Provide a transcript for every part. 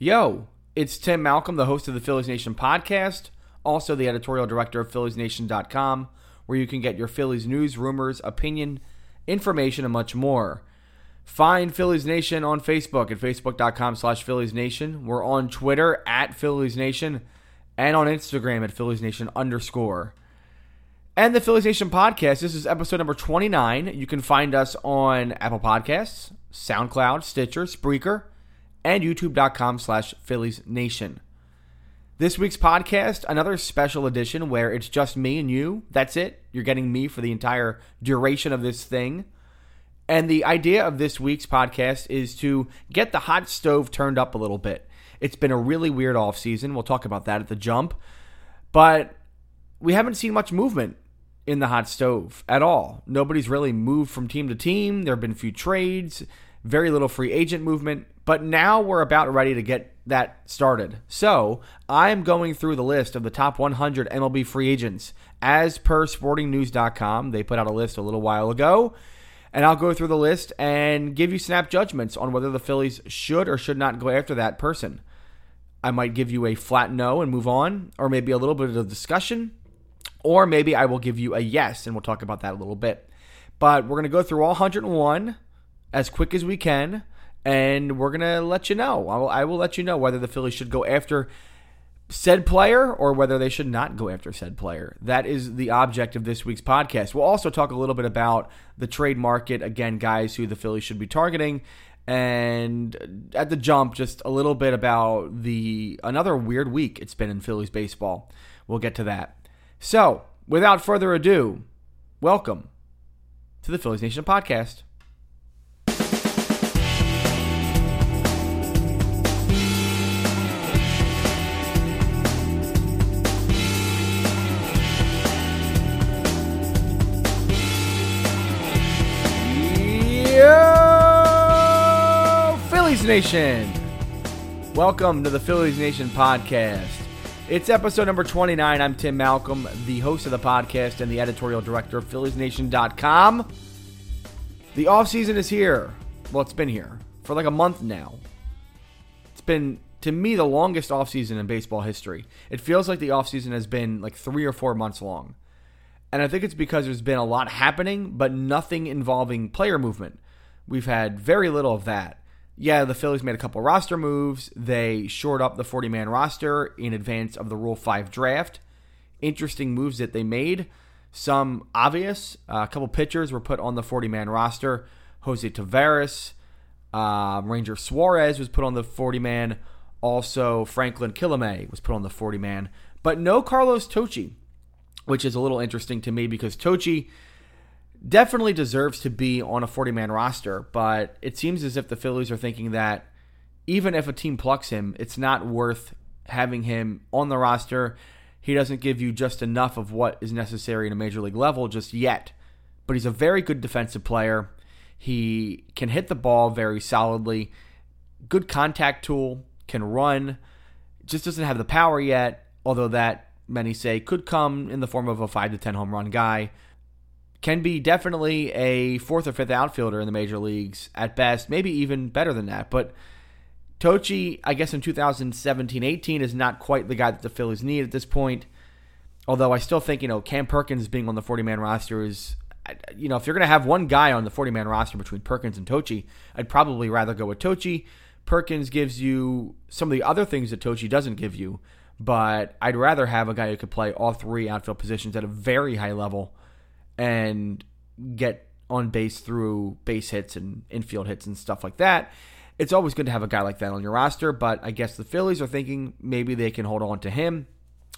Yo, it's Tim Malcolm, the host of the Phillies Nation podcast, also the editorial director of PhilliesNation.com, where you can get your Phillies news, rumors, opinion, information, and much more. Find Phillies Nation on Facebook at facebook.com slash Phillies Nation. We're on Twitter at Phillies Nation and on Instagram at Phillies Nation underscore. And the Phillies Nation podcast. This is episode number 29. You can find us on Apple Podcasts, SoundCloud, Stitcher, Spreaker, and youtube.com slash Phillies Nation. This week's podcast, another special edition where it's just me and you. That's it. You're getting me for the entire duration of this thing. And the idea of this week's podcast is to get the hot stove turned up a little bit. It's been a really weird off season. We'll talk about that at the jump. But we haven't seen much movement in the hot stove at all. Nobody's really moved from team to team. There have been a few trades, very little free agent movement. But now we're about ready to get that started. So I'm going through the list of the top 100 MLB free agents as per sportingnews.com. They put out a list a little while ago and I'll go through the list and give you snap judgments on whether the Phillies should or should not go after that person. I might give you a flat no and move on, or maybe a little bit of discussion, or maybe I will give you a yes, and we'll talk about that a little bit. But we're going to go through all 101 as quick as we can, and we're to let you know. I will, I will let you know whether the Phillies should go after said player or whether they should not go after said player. That is the object of this week's podcast. We'll also talk a little bit about the trade market, again, guys who the Phillies should be targeting. And at the jump, just a little bit about the another weird week it's been in Phillies baseball. We'll get to that. So, without further ado, welcome to the Phillies Nation podcast. Nation! Welcome to the Phillies Nation podcast. It's episode number 29. I'm Tim Malcolm, the host of the podcast and the editorial director of PhilliesNation.com. The offseason is here. Well, it's been here for like a month now. It's been, to me, the longest offseason in baseball history. It feels like the offseason has been like three or four months long. And I think it's because there's been a lot happening, but nothing involving player movement. We've had very little of that. Yeah, the Phillies made a couple roster moves. They shored up the 40 man roster in advance of the Rule 5 draft. Interesting moves that they made. Some obvious. Uh, a couple pitchers were put on the 40 man roster. Jose Taveras, uh, Ranger Suarez was put on the 40 man. Also, Franklin Kilome was put on the 40 man. But no Carlos Tocci, which is a little interesting to me because Tocci definitely deserves to be on a 40 man roster, but it seems as if the Phillies are thinking that even if a team plucks him, it's not worth having him on the roster. He doesn't give you just enough of what is necessary in a major league level just yet. But he's a very good defensive player. He can hit the ball very solidly, good contact tool, can run, just doesn't have the power yet, although that many say could come in the form of a 5 to 10 home run guy can be definitely a fourth or fifth outfielder in the major leagues at best, maybe even better than that. But Tocci, I guess in 2017 18, is not quite the guy that the Phillies need at this point. Although I still think, you know, Cam Perkins being on the 40 man roster is, you know, if you're going to have one guy on the 40 man roster between Perkins and Tocci, I'd probably rather go with Tocci. Perkins gives you some of the other things that Tocci doesn't give you, but I'd rather have a guy who could play all three outfield positions at a very high level and get on base through base hits and infield hits and stuff like that. It's always good to have a guy like that on your roster, but I guess the Phillies are thinking maybe they can hold on to him.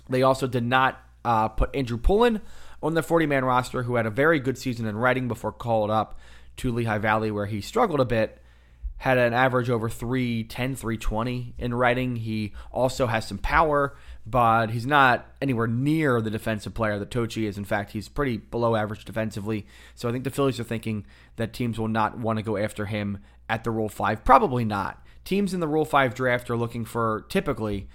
They also did not uh, put Andrew Pullen on the 40 man roster, who had a very good season in Reading before called up to Lehigh Valley, where he struggled a bit. Had an average over 310, 320 in Reading. He also has some power but he's not anywhere near the defensive player that Tocci is. In fact, he's pretty below average defensively. So I think the Phillies are thinking that teams will not want to go after him at the Rule 5. Probably not. Teams in the Rule 5 draft are looking for typically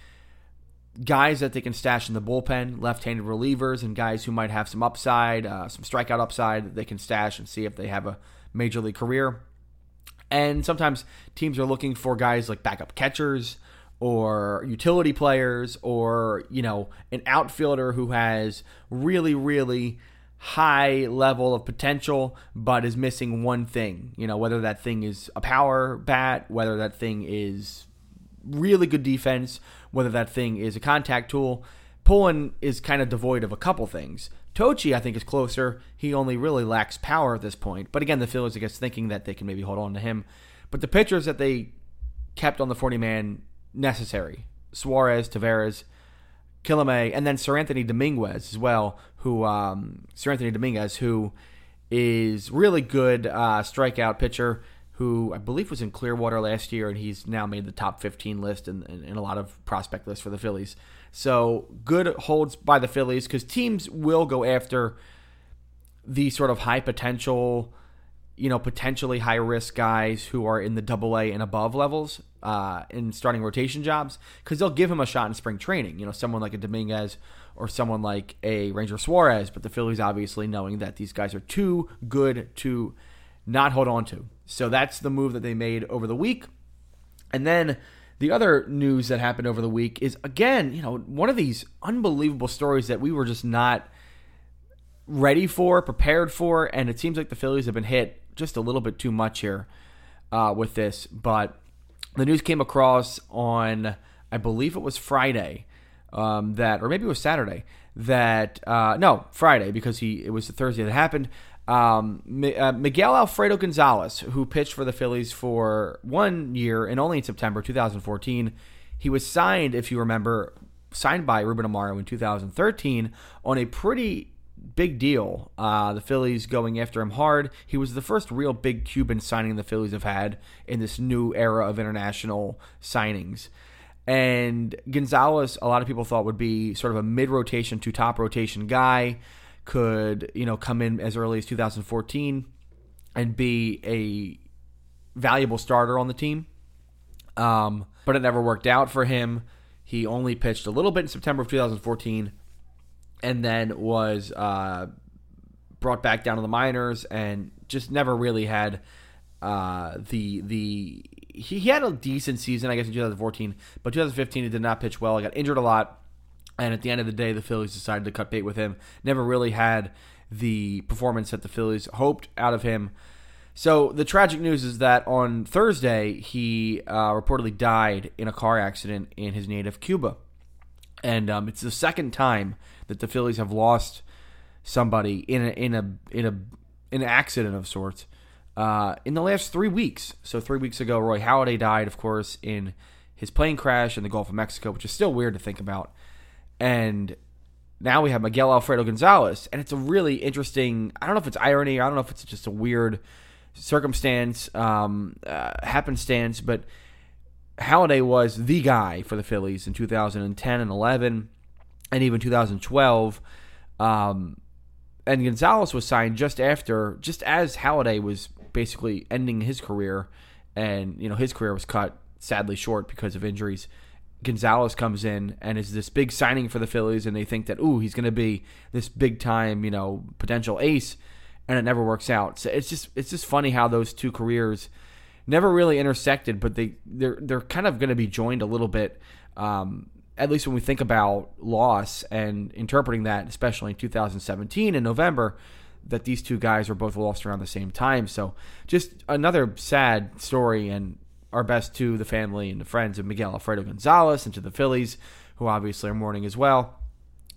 guys that they can stash in the bullpen, left handed relievers, and guys who might have some upside, uh, some strikeout upside that they can stash and see if they have a major league career. And sometimes teams are looking for guys like backup catchers or utility players or, you know, an outfielder who has really, really high level of potential but is missing one thing. You know, whether that thing is a power bat, whether that thing is really good defense, whether that thing is a contact tool. Pullen is kind of devoid of a couple things. Tocci, I think, is closer. He only really lacks power at this point. But again, the Phillies, I guess, thinking that they can maybe hold on to him. But the pitchers that they kept on the 40 man necessary Suarez, Taveras, Kilome, and then Seranthony Dominguez as well, who, um, Seranthony Dominguez, who is really good uh, strikeout pitcher who I believe was in Clearwater last year, and he's now made the top 15 list in, in a lot of prospect lists for the Phillies. So good holds by the Phillies because teams will go after the sort of high potential, you know, potentially high risk guys who are in the double A and above levels uh, in starting rotation jobs because they'll give him a shot in spring training. You know, someone like a Dominguez or someone like a Ranger Suarez, but the Phillies obviously knowing that these guys are too good to not hold on to. So that's the move that they made over the week. And then the other news that happened over the week is again, you know, one of these unbelievable stories that we were just not ready for, prepared for, and it seems like the Phillies have been hit just a little bit too much here uh, with this. But the news came across on, I believe it was Friday, um, that, or maybe it was Saturday, that uh, no Friday because he it was the Thursday that happened. Um, uh, Miguel Alfredo Gonzalez, who pitched for the Phillies for one year and only in September 2014, he was signed, if you remember, signed by Ruben Amaro in 2013 on a pretty big deal. Uh, the Phillies going after him hard. He was the first real big Cuban signing the Phillies have had in this new era of international signings. And Gonzalez, a lot of people thought would be sort of a mid rotation to top rotation guy could you know come in as early as 2014 and be a valuable starter on the team. Um, but it never worked out for him. He only pitched a little bit in September of 2014, and then was uh, brought back down to the minors, and just never really had uh, the the he, he had a decent season, I guess, in 2014, but 2015 he did not pitch well. He got injured a lot. And at the end of the day, the Phillies decided to cut bait with him. Never really had the performance that the Phillies hoped out of him. So the tragic news is that on Thursday, he uh, reportedly died in a car accident in his native Cuba. And um, it's the second time that the Phillies have lost somebody in a in a in a an accident of sorts uh, in the last three weeks. So three weeks ago, Roy Halladay died, of course, in his plane crash in the Gulf of Mexico, which is still weird to think about. And now we have Miguel Alfredo Gonzalez, and it's a really interesting. I don't know if it's irony. I don't know if it's just a weird circumstance, um, uh, happenstance, but Halladay was the guy for the Phillies in 2010 and 11, and even 2012. Um, and Gonzalez was signed just after, just as Halladay was basically ending his career, and you know his career was cut sadly short because of injuries. Gonzalez comes in and is this big signing for the Phillies, and they think that ooh he's going to be this big time you know potential ace, and it never works out. So it's just it's just funny how those two careers never really intersected, but they they're they're kind of going to be joined a little bit. Um, at least when we think about loss and interpreting that, especially in 2017 in November, that these two guys were both lost around the same time. So just another sad story and our best to the family and the friends of Miguel Alfredo Gonzalez and to the Phillies, who obviously are mourning as well.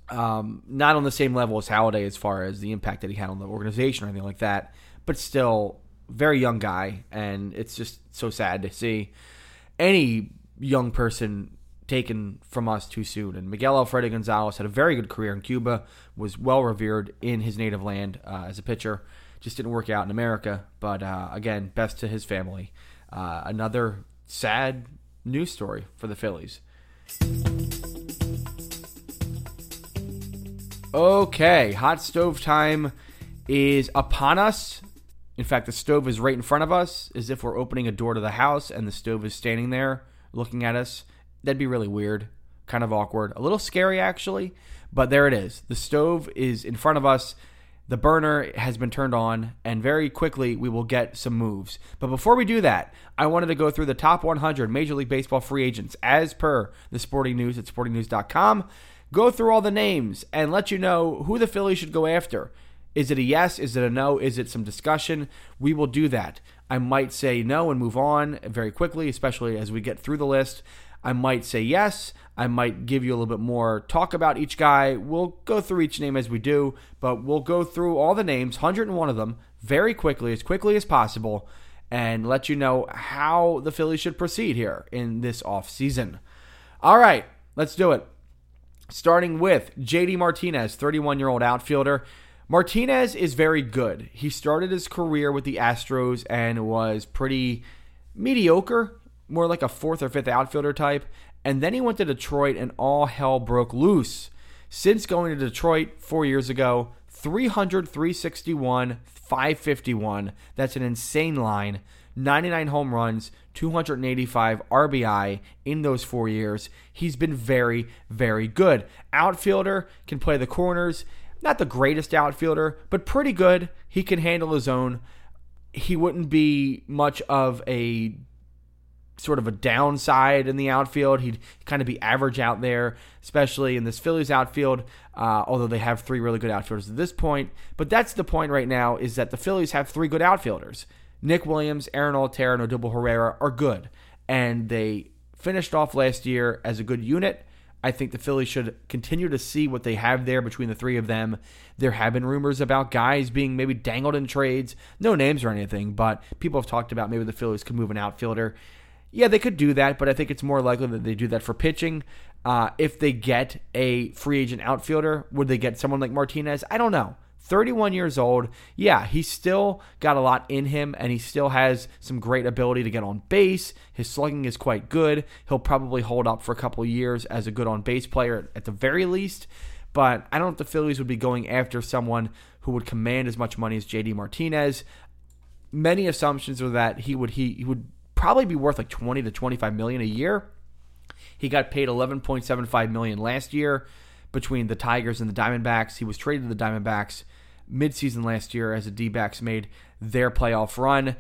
Um, not on the same level as Halladay as far as the impact that he had on the organization or anything like that, but still very young guy, and it's just so sad to see any young person taken from us too soon. And Miguel Alfredo Gonzalez had a very good career in Cuba, was well revered in his native land uh, as a pitcher. Just didn't work out in America, but uh, again, best to his family uh, another sad news story for the Phillies. Okay, hot stove time is upon us. In fact, the stove is right in front of us, as if we're opening a door to the house and the stove is standing there looking at us. That'd be really weird, kind of awkward, a little scary actually, but there it is. The stove is in front of us. The burner has been turned on, and very quickly we will get some moves. But before we do that, I wanted to go through the top 100 Major League Baseball free agents as per the Sporting News at sportingnews.com. Go through all the names and let you know who the Phillies should go after. Is it a yes? Is it a no? Is it some discussion? We will do that. I might say no and move on very quickly, especially as we get through the list. I might say yes. I might give you a little bit more talk about each guy. We'll go through each name as we do, but we'll go through all the names, 101 of them, very quickly, as quickly as possible, and let you know how the Phillies should proceed here in this offseason. All right, let's do it. Starting with JD Martinez, 31 year old outfielder. Martinez is very good. He started his career with the Astros and was pretty mediocre, more like a fourth or fifth outfielder type. And then he went to Detroit and all hell broke loose. Since going to Detroit four years ago, 300, 361, 551. That's an insane line. 99 home runs, 285 RBI in those four years. He's been very, very good. Outfielder, can play the corners. Not the greatest outfielder, but pretty good. He can handle his own. He wouldn't be much of a sort of a downside in the outfield. He'd kind of be average out there, especially in this Phillies outfield. Uh, although they have three really good outfielders at this point, but that's the point right now is that the Phillies have three good outfielders. Nick Williams, Aaron Altherr, and Odubel Herrera are good, and they finished off last year as a good unit. I think the Phillies should continue to see what they have there between the three of them. There have been rumors about guys being maybe dangled in trades. No names or anything, but people have talked about maybe the Phillies could move an outfielder. Yeah, they could do that, but I think it's more likely that they do that for pitching. Uh, if they get a free agent outfielder, would they get someone like Martinez? I don't know. 31 years old. Yeah, he's still got a lot in him and he still has some great ability to get on base. His slugging is quite good. He'll probably hold up for a couple years as a good on base player at the very least. But I don't know if the Phillies would be going after someone who would command as much money as JD Martinez. Many assumptions are that he would he, he would probably be worth like 20 to 25 million a year. He got paid 11.75 million last year between the Tigers and the Diamondbacks. He was traded to the Diamondbacks midseason last year as the D-backs made their playoff run.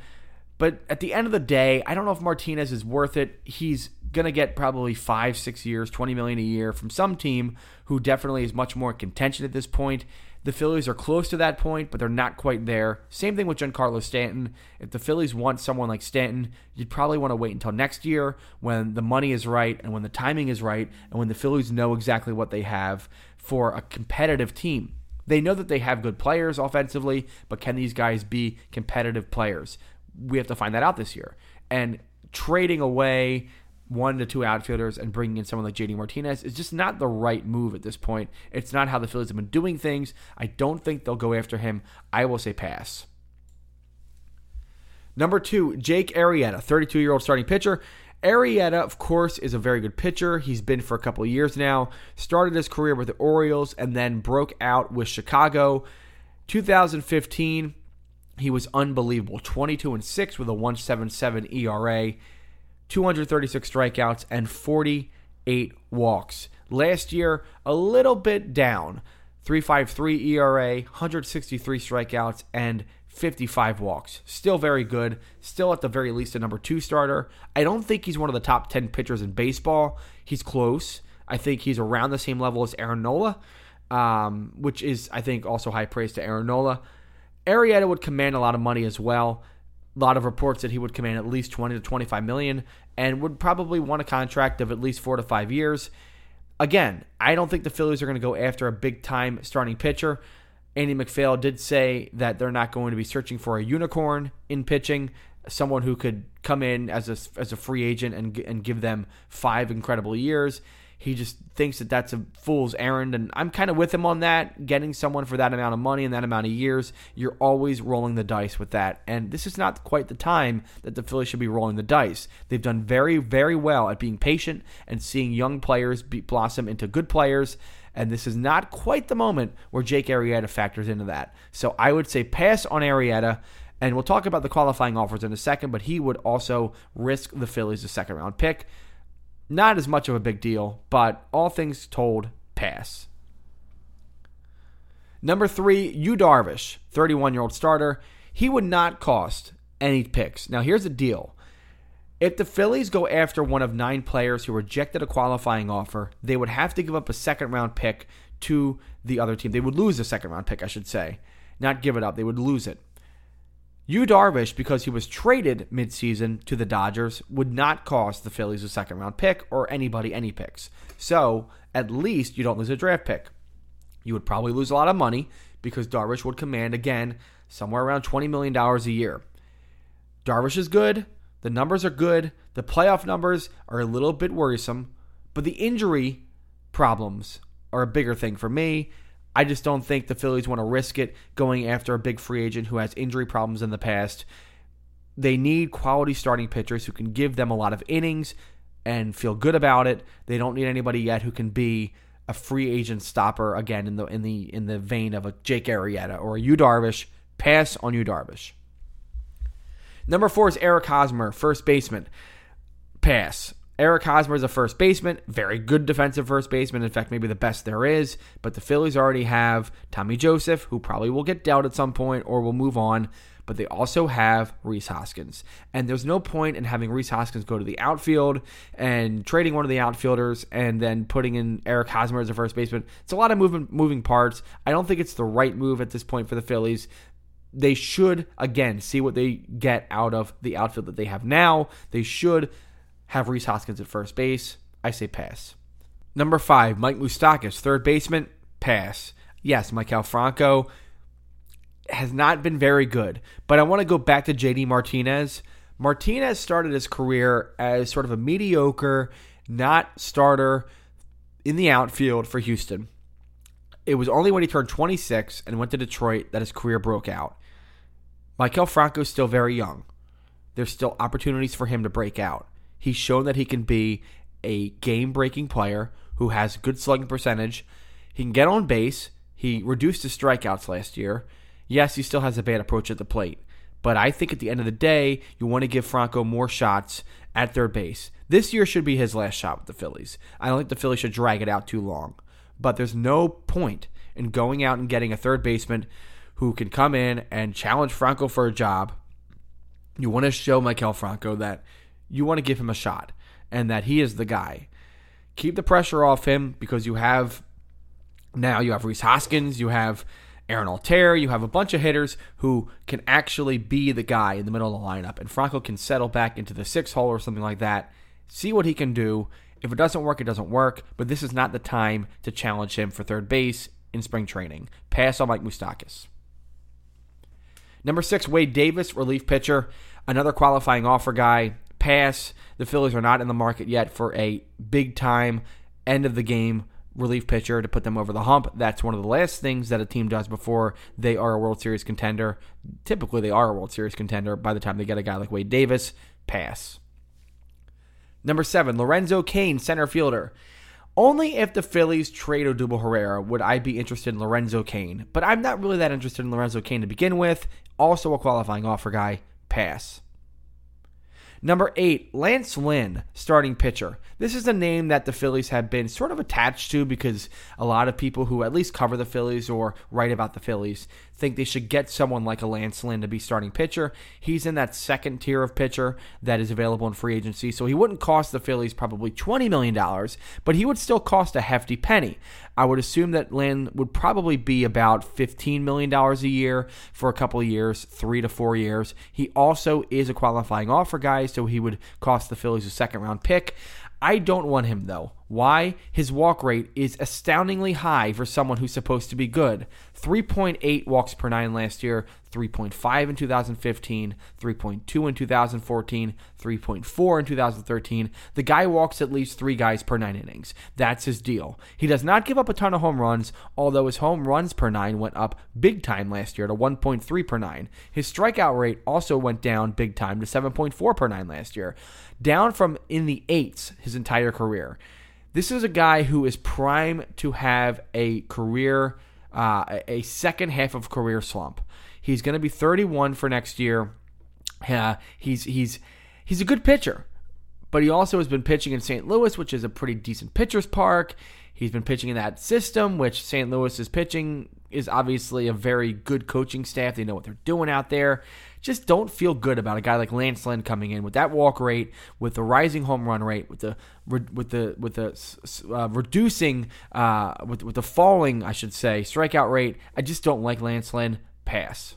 But at the end of the day, I don't know if Martinez is worth it. He's gonna get probably five, six years, twenty million a year from some team who definitely is much more contention at this point. The Phillies are close to that point, but they're not quite there. Same thing with Giancarlo Stanton. If the Phillies want someone like Stanton, you'd probably want to wait until next year when the money is right and when the timing is right and when the Phillies know exactly what they have for a competitive team. They know that they have good players offensively, but can these guys be competitive players? We have to find that out this year. And trading away one to two outfielders and bringing in someone like JD Martinez is just not the right move at this point. It's not how the Phillies have been doing things. I don't think they'll go after him. I will say pass. Number two, Jake Arrieta, 32 year old starting pitcher. Arrieta, of course, is a very good pitcher. He's been for a couple years now. Started his career with the Orioles and then broke out with Chicago. 2015, he was unbelievable. 22 and 6 with a 177 ERA. 236 strikeouts, and 48 walks. Last year, a little bit down. 353 ERA, 163 strikeouts, and 55 walks. Still very good. Still, at the very least, a number two starter. I don't think he's one of the top 10 pitchers in baseball. He's close. I think he's around the same level as Aaron Nola, um, which is, I think, also high praise to Aaron Nola. Arrieta would command a lot of money as well lot of reports that he would command at least 20 to 25 million and would probably want a contract of at least 4 to 5 years. Again, I don't think the Phillies are going to go after a big time starting pitcher. Andy MacPhail did say that they're not going to be searching for a unicorn in pitching, someone who could come in as a, as a free agent and, and give them five incredible years. He just thinks that that's a fool's errand, and I'm kind of with him on that. Getting someone for that amount of money and that amount of years, you're always rolling the dice with that. And this is not quite the time that the Phillies should be rolling the dice. They've done very, very well at being patient and seeing young players be, blossom into good players. And this is not quite the moment where Jake Arrieta factors into that. So I would say pass on Arrieta. And we'll talk about the qualifying offers in a second, but he would also risk the Phillies a second round pick. Not as much of a big deal, but all things told, pass. Number three, Yu Darvish, 31 year old starter. He would not cost any picks. Now, here's the deal. If the Phillies go after one of nine players who rejected a qualifying offer, they would have to give up a second round pick to the other team. They would lose a second round pick, I should say. Not give it up, they would lose it. Yu Darvish, because he was traded midseason to the Dodgers, would not cost the Phillies a second round pick or anybody any picks. So at least you don't lose a draft pick. You would probably lose a lot of money because Darvish would command, again, somewhere around $20 million a year. Darvish is good. The numbers are good. The playoff numbers are a little bit worrisome, but the injury problems are a bigger thing for me. I just don't think the Phillies want to risk it going after a big free agent who has injury problems in the past. They need quality starting pitchers who can give them a lot of innings and feel good about it. They don't need anybody yet who can be a free agent stopper again in the in the in the vein of a Jake Arrieta or a Yu Darvish. Pass on Yu Darvish. Number four is Eric Hosmer, first baseman. Pass. Eric Hosmer is a first baseman, very good defensive first baseman. In fact, maybe the best there is. But the Phillies already have Tommy Joseph, who probably will get dealt at some point or will move on. But they also have Rhys Hoskins. And there's no point in having Rhys Hoskins go to the outfield and trading one of the outfielders and then putting in Eric Hosmer as a first baseman. It's a lot of moving, moving parts. I don't think it's the right move at this point for the Phillies they should again see what they get out of the outfield that they have now. They should have Rhys Hoskins at first base. I say pass. Number five, Mike Moustakas, third baseman, pass. Yes, Maikel Franco has not been very good, but I want to go back to JD Martinez. Martinez started his career as sort of a mediocre, not starter in the outfield for Houston. It was only when he turned 26 and went to Detroit that his career broke out. Maikel Franco is still very young. There's still opportunities for him to break out. He's shown that he can be a game breaking player who has good slugging percentage. He can get on base. He reduced his strikeouts last year. Yes, he still has a bad approach at the plate. But I think at the end of the day, you want to give Franco more shots at third base. This year should be his last shot with the Phillies. I don't think the Phillies should drag it out too long. But there's no point in going out and getting a third baseman who can come in and challenge Franco for a job. You want to show Maikel Franco that you want to give him a shot and that he is the guy. Keep the pressure off him because you have now you have Rhys Hoskins, you have Aaron Altherr, you have a bunch of hitters who can actually be the guy in the middle of the lineup, and Franco can settle back into the six hole or something like that. See what he can do. If it doesn't work, it doesn't work. But this is not the time to challenge him for third base in spring training. Pass on Mike Moustakas. Number six, Wade Davis, relief pitcher, another qualifying offer guy pass. The Phillies are not in the market yet for a big time end of the game relief pitcher to put them over the hump. That's one of the last things that a team does before they are a World Series contender. Typically, they are a World Series contender by the time they get a guy like Wade Davis. Pass. Number seven, Lorenzo Cain, center fielder. Only if the Phillies trade Odubel Herrera would I be interested in Lorenzo Cain, but I'm not really that interested in Lorenzo Cain to begin with. Also, a qualifying offer guy. Pass. Number eight, Lance Lynn, starting pitcher. This is a name that the Phillies have been sort of attached to because a lot of people who at least cover the Phillies or write about the Phillies think they should get someone like a Lance Lynn to be starting pitcher. He's in that second tier of pitcher that is available in free agency, so he wouldn't cost the Phillies probably $20 million, but he would still cost a hefty penny. I would assume that Lynn would probably be about $15 million a year for a couple years, three to four years. He also is a qualifying offer guy, so he would cost the Phillies a second round pick. I don't want him though. Why? His walk rate is astoundingly high for someone who's supposed to be good. 3.8 walks per nine last year, 3.5 in 2015, 3.2 in 2014, 3.4 in 2013. The guy walks at least three guys per nine innings. That's his deal. He does not give up a ton of home runs, although his home runs per nine went up big time last year to 1.3 per nine. His strikeout rate also went down big time to 7.4 per nine last year, down from in the eights his entire career. This is a guy who is prime to have a career, uh, a second half of career slump. He's going to be 31 for next year. Uh, he's he's he's a good pitcher, but he also has been pitching in St. Louis, which is a pretty decent pitcher's park. He's been pitching in that system, which St. Louis is pitching is obviously a very good coaching staff. They know what they're doing out there. Just don't feel good about a guy like Lance Lynn coming in with that walk rate, with the rising home run rate, with the with the with the uh, reducing uh, with with the falling, I should say, strikeout rate. I just don't like Lance Lynn. Pass.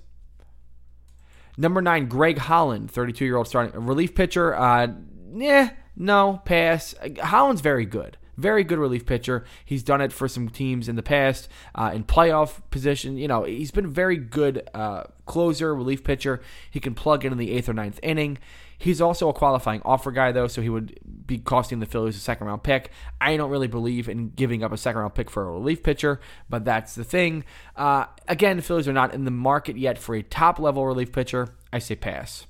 Number nine, Greg Holland, 32 year old starting relief pitcher. Uh, yeah, no, pass. Holland's very good. Very good relief pitcher. He's done it for some teams in the past uh, in playoff position. You know, he's been very good uh, closer, relief pitcher. He can plug in in the eighth or ninth inning. He's also a qualifying offer guy, though, so he would be costing the Phillies a second round pick. I don't really believe in giving up a second round pick for a relief pitcher, but that's the thing. Uh, again, the Phillies are not in the market yet for a top level relief pitcher. I say pass.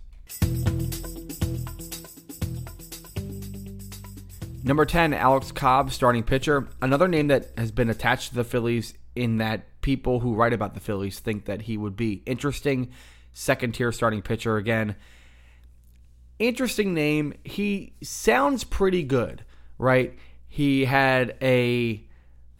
Number 10, Alex Cobb, starting pitcher. Another name that has been attached to the Phillies in that people who write about the Phillies think that he would be interesting. Second tier starting pitcher again. Interesting name. He sounds pretty good, right? He had a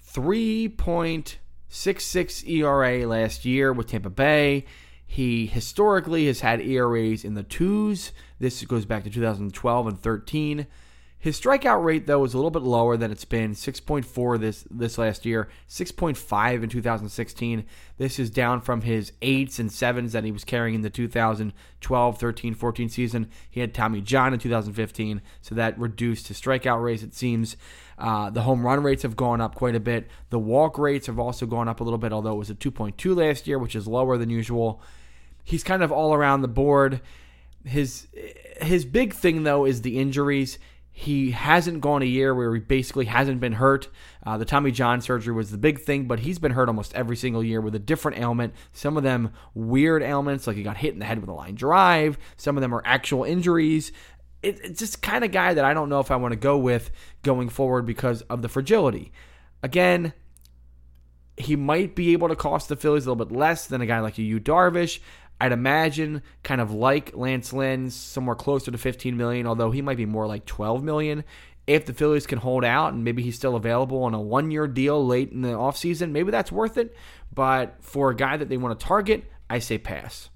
3.66 ERA last year with Tampa Bay. He historically has had ERAs in the twos. This goes back to 2012 and 13. His strikeout rate though is a little bit lower than it's been 6.4 this this last year, 6.5 in 2016. This is down from his 8s and 7s that he was carrying in the 2012, 13, 14 season. He had Tommy John in 2015, so that reduced his strikeout rates it seems. Uh, the home run rates have gone up quite a bit. The walk rates have also gone up a little bit, although it was a 2.2 last year, which is lower than usual. He's kind of all around the board. His his big thing though is the injuries. He hasn't gone a year where he basically hasn't been hurt. Uh, the Tommy John surgery was the big thing, but he's been hurt almost every single year with a different ailment. Some of them weird ailments, like he got hit in the head with a line drive. Some of them are actual injuries. It, it's just kind of guy that I don't know if I want to go with going forward because of the fragility. Again, he might be able to cost the Phillies a little bit less than a guy like a Yu Darvish. I'd imagine kind of like Lance Lynn, somewhere closer to 15 million, although he might be more like 12 million. If the Phillies can hold out and maybe he's still available on a one year deal late in the offseason, maybe that's worth it. But for a guy that they want to target, I say pass.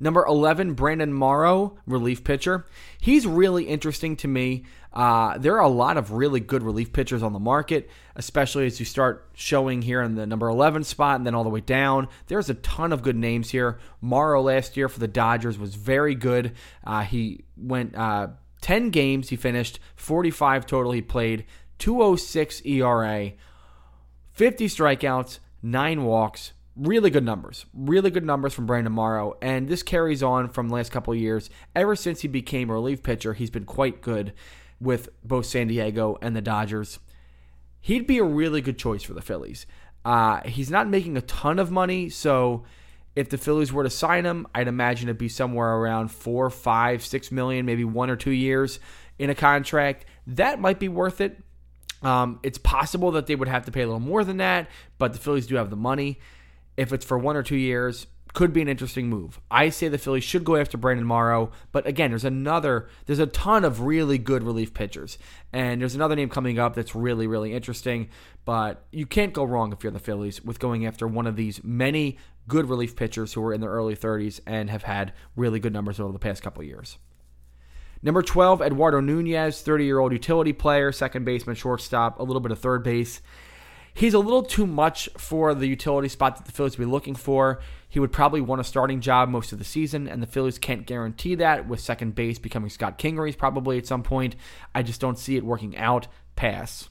Number 11, Brandon Morrow, relief pitcher. He's really interesting to me. Uh, there are a lot of really good relief pitchers on the market, especially as you start showing here in the number 11 spot and then all the way down. There's a ton of good names here. Morrow last year for the Dodgers was very good. Uh, he went uh, 10 games, he finished 45 total. He played 206 ERA, 50 strikeouts, 9 walks, really good numbers. Really good numbers from Brandon Morrow. And this carries on from the last couple years. Ever since he became a relief pitcher, he's been quite good with both San Diego and the Dodgers. He'd be a really good choice for the Phillies. Uh, he's not making a ton of money, so if the Phillies were to sign him, I'd imagine it'd be somewhere around four, five, six million, maybe one or two years in a contract. That might be worth it. Um, it's possible that they would have to pay a little more than that, but the Phillies do have the money if it's for one or two years, could be an interesting move. I say the Phillies should go after Brandon Morrow, but again, there's another, there's a ton of really good relief pitchers, and there's another name coming up that's really, really interesting. But you can't go wrong if you're the Phillies with going after one of these many good relief pitchers who are in their early 30s and have had really good numbers over the past couple years. Number 12, Eduardo Nunez, 30 year old utility player, second baseman, shortstop, a little bit of third base. He's a little too much for the utility spot that the Phillies would be looking for. He would probably want a starting job most of the season, and the Phillies can't guarantee that with second base becoming Scott Kingery's probably at some point. I just don't see it working out. Pass.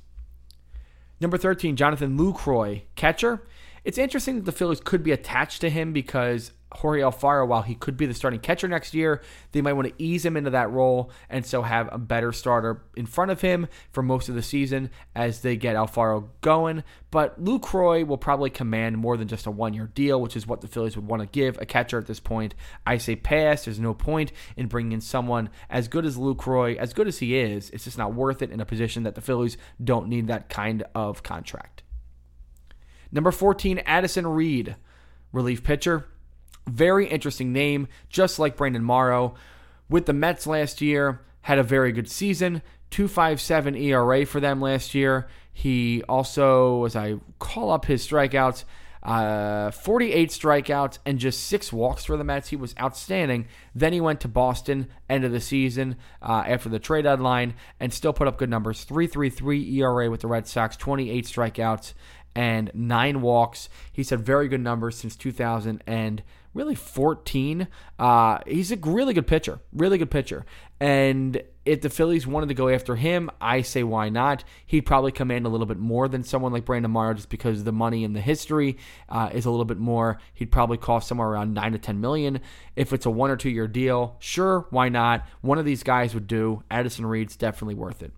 Number 13, Jonathan Lucroy, catcher. It's interesting that the Phillies could be attached to him because Jorge Alfaro, while he could be the starting catcher next year, they might want to ease him into that role and so have a better starter in front of him for most of the season as they get Alfaro going. But Lucroy will probably command more than just a one year deal, which is what the Phillies would want to give a catcher at this point. I say pass. There's no point in bringing in someone as good as Lucroy, as good as he is. It's just not worth it in a position that the Phillies don't need that kind of contract. Number 14, Addison Reed, relief pitcher. Very interesting name, just like Brandon Morrow. With the Mets last year, had a very good season, 257 ERA for them last year. He also, as I call up his strikeouts, uh, 48 strikeouts and just six walks for the Mets. He was outstanding. Then he went to Boston, end of the season uh, after the trade deadline, and still put up good numbers 3.33 ERA with the Red Sox, 28 strikeouts and nine walks. He's had very good numbers since 2000 and really 14. Uh, he's a really good pitcher, really good pitcher. And if the Phillies wanted to go after him, I say why not? He'd probably command a little bit more than someone like Brandon Morrow just because the money and the history uh, is a little bit more. He'd probably cost somewhere around nine to ten million. If it's a one or two year deal, sure, why not? One of these guys would do. Addison Reed's definitely worth it.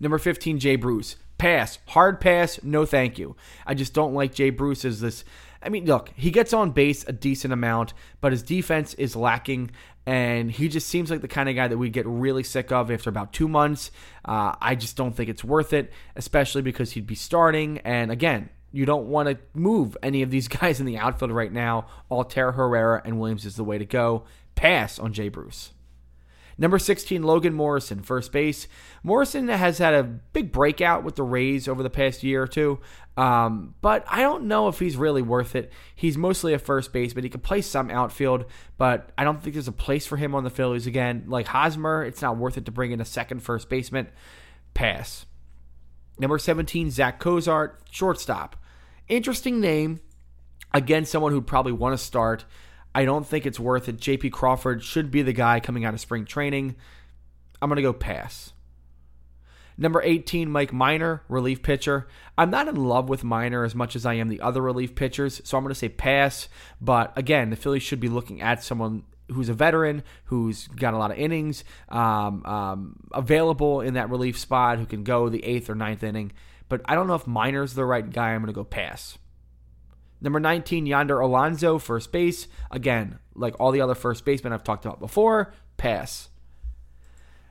Number 15, Jay Bruce. Pass. Hard pass. No thank you. I just don't like Jay Bruce as this. I mean, look, he gets on base a decent amount, but his defense is lacking, and he just seems like the kind of guy that we get really sick of after about two months. Uh, I just don't think it's worth it, especially because he'd be starting. And again, you don't want to move any of these guys in the outfield right now. Altherr, Herrera, and Williams is the way to go. Pass on Jay Bruce. Number 16, Logan Morrison, first base. Morrison has had a big breakout with the Rays over the past year or two, um, but I don't know if he's really worth it. He's mostly a first base, but he can play some outfield, but I don't think there's a place for him on the Phillies again. Like Hosmer, it's not worth it to bring in a second first baseman. Pass. Number 17, Zach Cozart, shortstop. Interesting name. Again, someone who'd probably want to start. I don't think it's worth it. JP Crawford should be the guy coming out of spring training. I'm going to go pass. Number 18, Mike Minor, relief pitcher. I'm not in love with Minor as much as I am the other relief pitchers, so I'm going to say pass. But again, the Phillies should be looking at someone who's a veteran, who's got a lot of innings, um, um, available in that relief spot, who can go the eighth or ninth inning. But I don't know if Minor's the right guy. I'm going to go pass. Number 19, Yonder Alonso, first base. Again, like all the other first basemen I've talked about before, pass.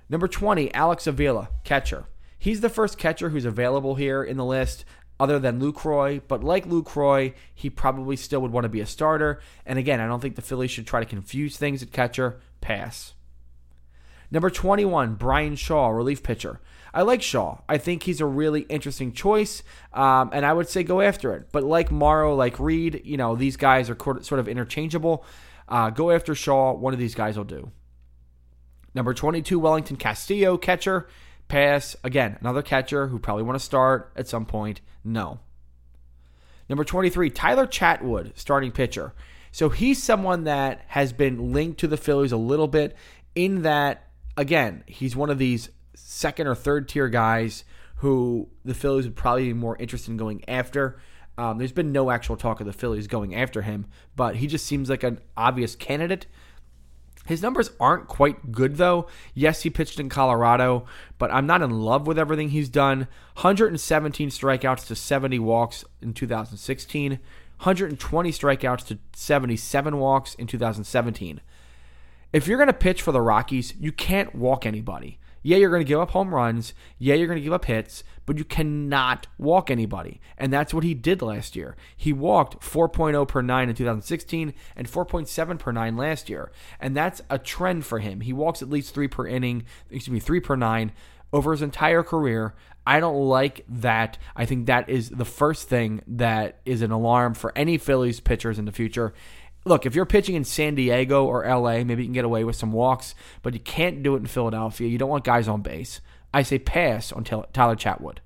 Number 20, Alex Avila, catcher. He's the first catcher who's available here in the list, other than Lucroy. But like Lucroy, he probably still would want to be a starter. And again, I don't think the Phillies should try to confuse things at catcher. Pass. Number 21, Bryan Shaw, relief pitcher. I like Shaw. I think he's a really interesting choice, um, and I would say go after it. But like Morrow, like Reed, you know, these guys are sort of interchangeable. Uh, go after Shaw. One of these guys will do. Number 22, Wellington Castillo, catcher. Pass. Again, another catcher who probably want to start at some point. No. Number 23, Tyler Chatwood, starting pitcher. So he's someone that has been linked to the Phillies a little bit in that, again, he's one of these second or third tier guys who the Phillies would probably be more interested in going after. Um, there's been no actual talk of the Phillies going after him, but he just seems like an obvious candidate. His numbers aren't quite good though. Yes, he pitched in Colorado, but I'm not in love with everything he's done. 117 strikeouts to 70 walks in 2016, 120 strikeouts to 77 walks in 2017. If you're going to pitch for the Rockies, you can't walk anybody. Yeah, you're going to give up home runs. Yeah, you're going to give up hits, but you cannot walk anybody. And that's what he did last year. He walked 4.0 per 9 in 2016 and 4.7 per 9 last year. And that's a trend for him. He walks at least 3 per inning, excuse me, 3 per 9 over his entire career. I don't like that. I think that is the first thing that is an alarm for any Phillies pitchers in the future look, if you're pitching in San Diego or LA, maybe you can get away with some walks, but you can't do it in Philadelphia. You don't want guys on base. I say pass on Tyler Chatwood.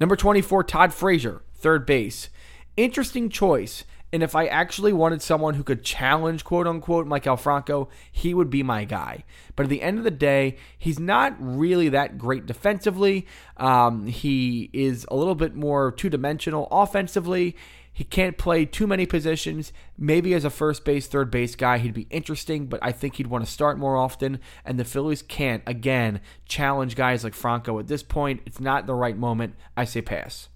Number 24, Todd Frazier, third base. Interesting choice. And if I actually wanted someone who could challenge, quote unquote, Maikel Franco, he would be my guy. But at the end of the day, he's not really that great defensively. Um, he is a little bit more two dimensional offensively. He can't play too many positions. Maybe as a first base, third base guy, he'd be interesting, but I think he'd want to start more often. And the Phillies can't, again, challenge guys like Franco at this point. It's not the right moment. I say pass.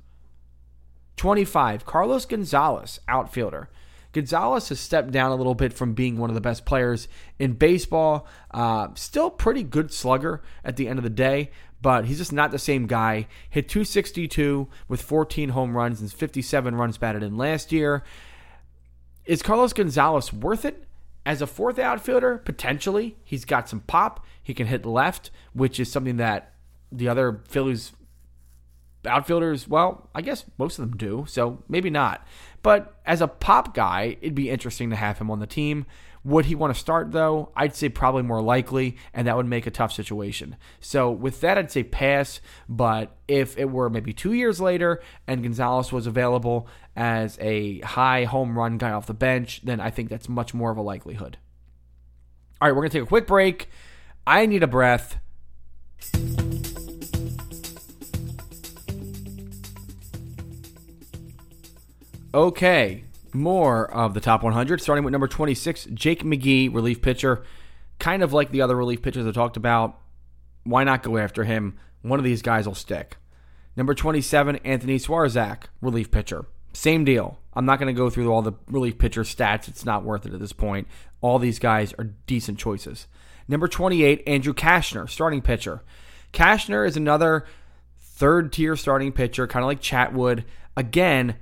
25, Carlos Gonzalez, outfielder. Gonzalez has stepped down a little bit from being one of the best players in baseball. Uh, still pretty good slugger at the end of the day, but he's just not the same guy. Hit 262 with 14 home runs and 57 runs batted in last year. Is Carlos Gonzalez worth it? As a fourth outfielder, potentially, he's got some pop. He can hit left, which is something that the other Phillies outfielders, well, I guess most of them do, so maybe not. But as a pop guy, it'd be interesting to have him on the team. Would he want to start though? I'd say probably more likely, and that would make a tough situation. So with that, I'd say pass. But if it were maybe two years later and Gonzalez was available as a high home run guy off the bench, then I think that's much more of a likelihood. All right, we're gonna take a quick break. I need a breath. Okay, more of the top 100, starting with number 26, Jake McGee, relief pitcher. Kind of like the other relief pitchers I talked about. Why not go after him? One of these guys will stick. Number 27, Anthony Swarzak, relief pitcher. Same deal. I'm not going to go through all the relief pitcher stats. It's not worth it at this point. All these guys are decent choices. Number 28, Andrew Cashner, starting pitcher. Cashner is another third tier starting pitcher, kind of like Chatwood. Again,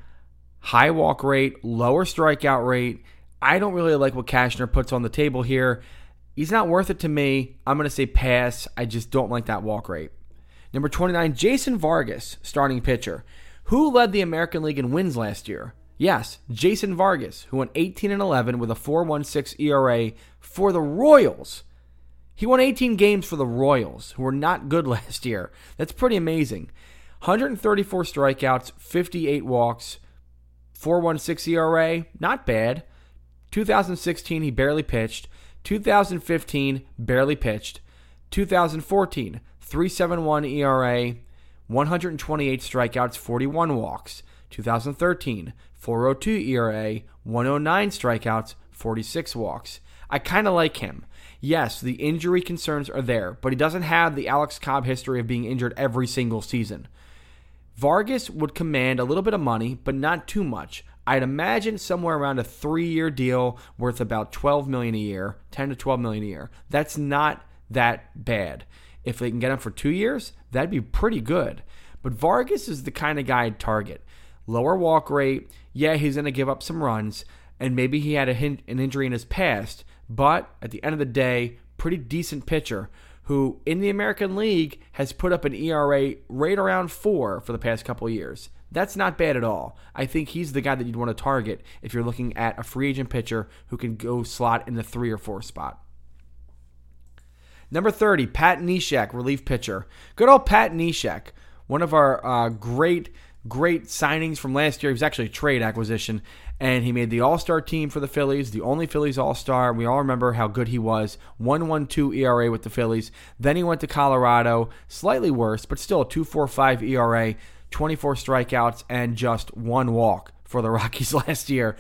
high walk rate, lower strikeout rate. I don't really like what Cashner puts on the table here. He's not worth it to me. I'm going to say pass. I just don't like that walk rate. Number 29, Jason Vargas, starting pitcher. Who led the American League in wins last year? Yes, Jason Vargas, who went 18 and 11 with a 4.16 ERA for the Royals. He won 18 games for the Royals, who were not good last year. That's pretty amazing. 134 strikeouts, 58 walks, 416 ERA, not bad. 2016, he barely pitched. 2015, barely pitched. 2014, 371 ERA, 128 strikeouts, 41 walks. 2013, 402 ERA, 109 strikeouts, 46 walks. I kind of like him. Yes, the injury concerns are there, but he doesn't have the Alex Cobb history of being injured every single season. Vargas would command a little bit of money, but not too much. I'd imagine somewhere around a three-year deal worth about 12 million a year, 10 to 12 million a year. That's not that bad. If they can get him for two years, that'd be pretty good. But Vargas is the kind of guy I'd target. Lower walk rate. Yeah, he's going to give up some runs, and maybe he had a an injury in his past. But at the end of the day, pretty decent pitcher who in the American League has put up an ERA right around four for the past couple years. That's not bad at all. I think he's the guy that you'd want to target if you're looking at a free agent pitcher who can go slot in the three or four spot. Number 30, Pat Neshek, relief pitcher. Good old Pat Neshek, one of our uh, great, great signings from last year. He was actually a trade acquisition and he made the All Star team for the Phillies, the only Phillies All Star. We all remember how good he was. 1.12 ERA with the Phillies. Then he went to Colorado, slightly worse, but still a 2.45 ERA, 24 strikeouts, and just one walk for the Rockies last year.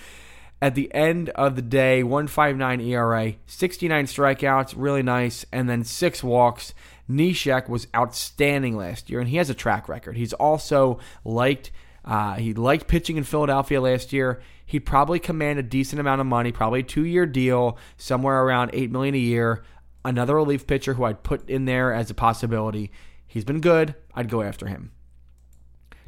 At the end of the day, 1.59 ERA, 69 strikeouts, really nice, and then six walks. Neshek was outstanding last year, and he has a track record. He's also liked. Uh, he liked pitching in Philadelphia last year he'd probably command a decent amount of money, probably a two-year deal, somewhere around eight million a year. Another relief pitcher who I'd put in there as a possibility. He's been good. I'd go after him.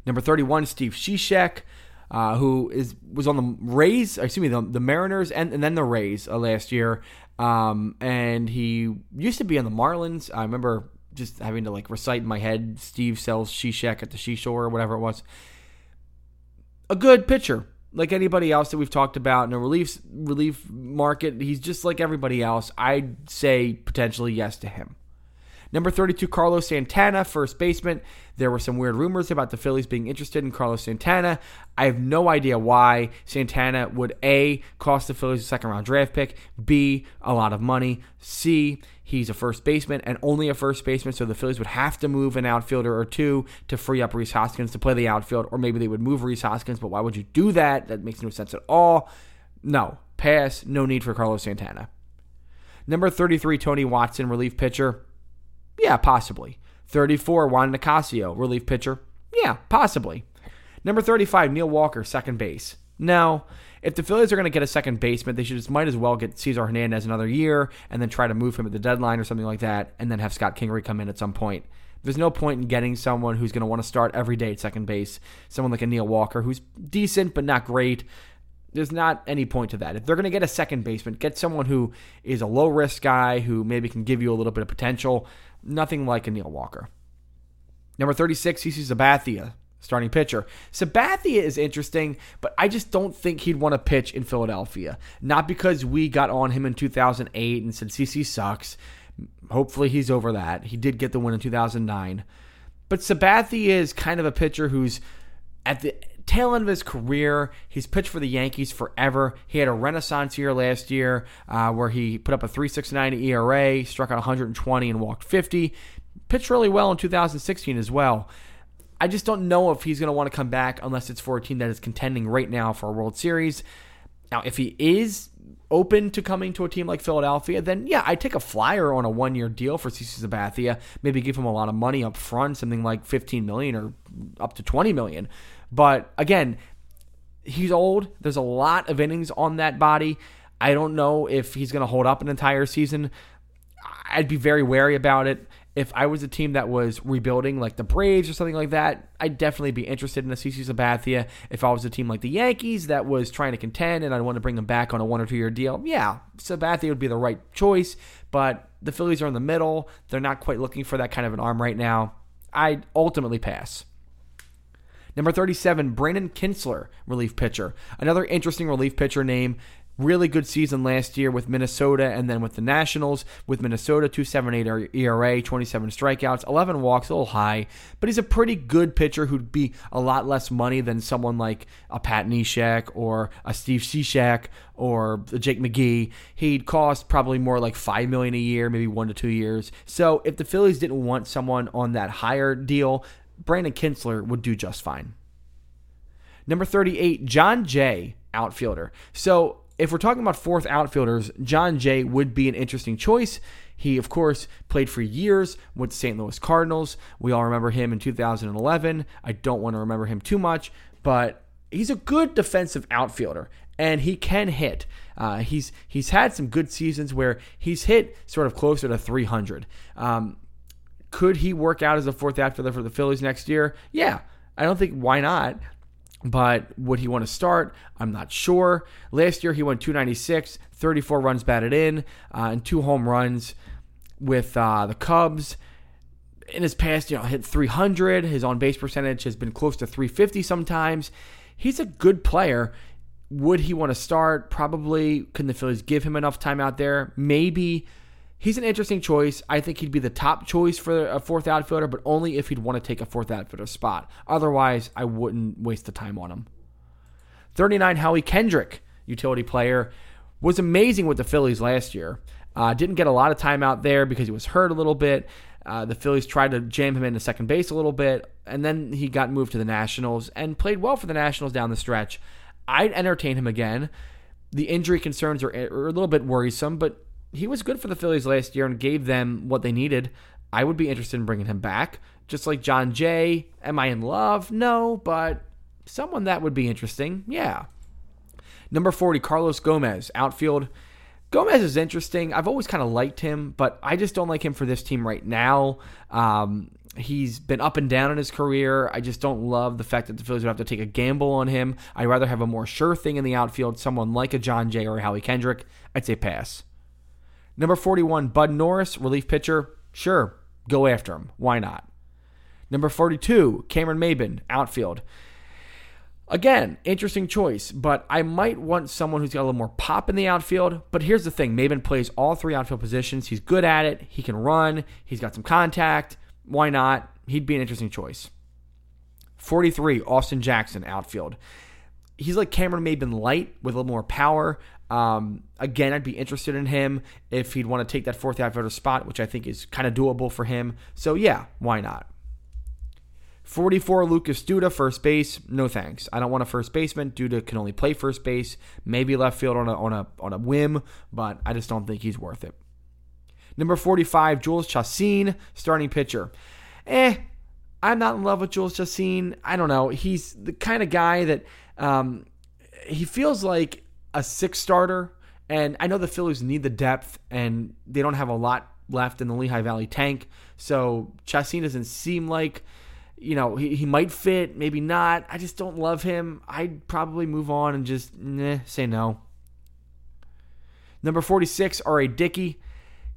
Number 31, Steve Cishek, uh, who is was on the Rays, excuse me, the, the Mariners and, and then the Rays uh, last year. Um, and he used to be on the Marlins. I remember just having to like recite in my head Steve sells Cishek at the seashore or whatever it was. A good pitcher, like anybody else that we've talked about in a relief relief market, he's just like everybody else. I'd say potentially yes to him. Number 32, Carlos Santana, first baseman. There were some weird rumors about the Phillies being interested in Carlos Santana. I have no idea why Santana would A, cost the Phillies a second round draft pick, B, a lot of money, C, he's a first baseman and only a first baseman, so the Phillies would have to move an outfielder or two to free up Rhys Hoskins to play the outfield, or maybe they would move Rhys Hoskins, but why would you do that? That makes no sense at all. No, pass, no need for Carlos Santana. Number 33, Tony Watson, relief pitcher. Yeah, possibly. 34, Juan Nicasio, relief pitcher. Yeah, possibly. Number 35, Neil Walker, second base. No. If the Phillies are going to get a second baseman, they should just might as well get Cesar Hernandez another year and then try to move him at the deadline or something like that, and then have Scott Kingery come in at some point. There's no point in getting someone who's going to want to start every day at second base. Someone like a Neil Walker, who's decent but not great. There's not any point to that. If they're going to get a second baseman, get someone who is a low risk guy who maybe can give you a little bit of potential. Nothing like a Neil Walker. Number 36, he CC Sabathia, starting pitcher. Sabathia is interesting, but I just don't think he'd want to pitch in Philadelphia. Not because we got on him in 2008 and said CC sucks. Hopefully he's over that. He did get the win in 2009. But Sabathia is kind of a pitcher who's at the tail end of his career. He's pitched for the Yankees forever. He had a renaissance year last year uh, where he put up a 3.69 ERA, struck out 120 and walked 50. Pitched really well in 2016 as well. I just don't know if he's going to want to come back unless it's for a team that is contending right now for a World Series. Now, if he is open to coming to a team like Philadelphia, then yeah, I'd take a flyer on a one year deal for CC Sabathia. Maybe give him a lot of money up front, something like 15 million or up to 20 million. But again, he's old. There's a lot of innings on that body. I don't know if he's going to hold up an entire season. I'd be very wary about it. If I was a team that was rebuilding, like the Braves or something like that, I'd definitely be interested in a CC Sabathia. If I was a team like the Yankees that was trying to contend and I want to bring him back on a one or two year deal, yeah, Sabathia would be the right choice. But the Phillies are in the middle. They're not quite looking for that kind of an arm right now. I'd ultimately pass. Number 37, Brandon Kintzler, relief pitcher. Another interesting relief pitcher name. Really good season last year with Minnesota and then with the Nationals. With Minnesota, 278 ERA, 27 strikeouts, 11 walks, a little high, but he's a pretty good pitcher who'd be a lot less money than someone like a Pat Neshek or a Steve Cishek or Jake McGee. He'd cost probably more like 5 million a year, maybe one to two years. So if the Phillies didn't want someone on that higher deal, Brandon Kintzler would do just fine. Number 38, Jon Jay, outfielder. So if we're talking about fourth outfielders, Jon Jay would be an interesting choice. He, of course, played for years with the St. Louis Cardinals. We all remember him in 2011. I don't want to remember him too much, but he's a good defensive outfielder and he can hit. Uh, he's he's had some good seasons where he's hit sort of closer to 300. Um, could he work out as a fourth outfielder for the Phillies next year? Yeah, I don't think why not. But would he want to start? I'm not sure. Last year he went 296, 34 runs batted in, uh, and two home runs with uh, the Cubs. In his past, you know, hit 300. His on base percentage has been close to 350 sometimes. He's a good player. Would he want to start? Probably. Can the Phillies give him enough time out there? Maybe. He's an interesting choice. I think he'd be the top choice for a fourth outfielder, but only if he'd want to take a fourth outfielder spot. Otherwise, I wouldn't waste the time on him. 39, Howie Kendrick, utility player, was amazing with the Phillies last year. Uh, didn't get a lot of time out there because he was hurt a little bit. Uh, the Phillies tried to jam him into second base a little bit, and then he got moved to the Nationals and played well for the Nationals down the stretch. I'd entertain him again. The injury concerns are, are a little bit worrisome, but he was good for the Phillies last year and gave them what they needed. I would be interested in bringing him back. Just like Jon Jay. Am I in love? No, but someone that would be interesting. Yeah. Number 40, Carlos Gomez, outfield. Gomez is interesting. I've always kind of liked him, but I just don't like him for this team right now. Um, he's been up and down in his career. I just don't love the fact that the Phillies would have to take a gamble on him. I'd rather have a more sure thing in the outfield, someone like a Jon Jay or a Howie Kendrick. I'd say pass. Number 41, Bud Norris, relief pitcher. Sure, go after him. Why not? Number 42, Cameron Maybin, outfield. Again, interesting choice, but I might want someone who's got a little more pop in the outfield. But here's the thing Maybin plays all three outfield positions. He's good at it. He can run. He's got some contact. Why not? He'd be an interesting choice. 43, Austin Jackson, outfield. He's like Cameron Maybin light with a little more power. Um, again, I'd be interested in him if he'd want to take that fourth outfielder spot, which I think is kind of doable for him. So yeah, why not? 44 Lucas Duda, first base. No thanks. I don't want a first baseman. Duda can only play first base, maybe left field on a on a on a whim, but I just don't think he's worth it. Number 45, Jhoulys Chacin, starting pitcher. Eh, I'm not in love with Jhoulys Chacin. I don't know. He's the kind of guy that um, he feels like a six starter, and I know the Phillies need the depth, and they don't have a lot left in the Lehigh Valley tank. So Chacin doesn't seem like you know, he, he might fit, maybe not. I just don't love him. I'd probably move on and just nah, say no. Number 46, R.A. Dickey.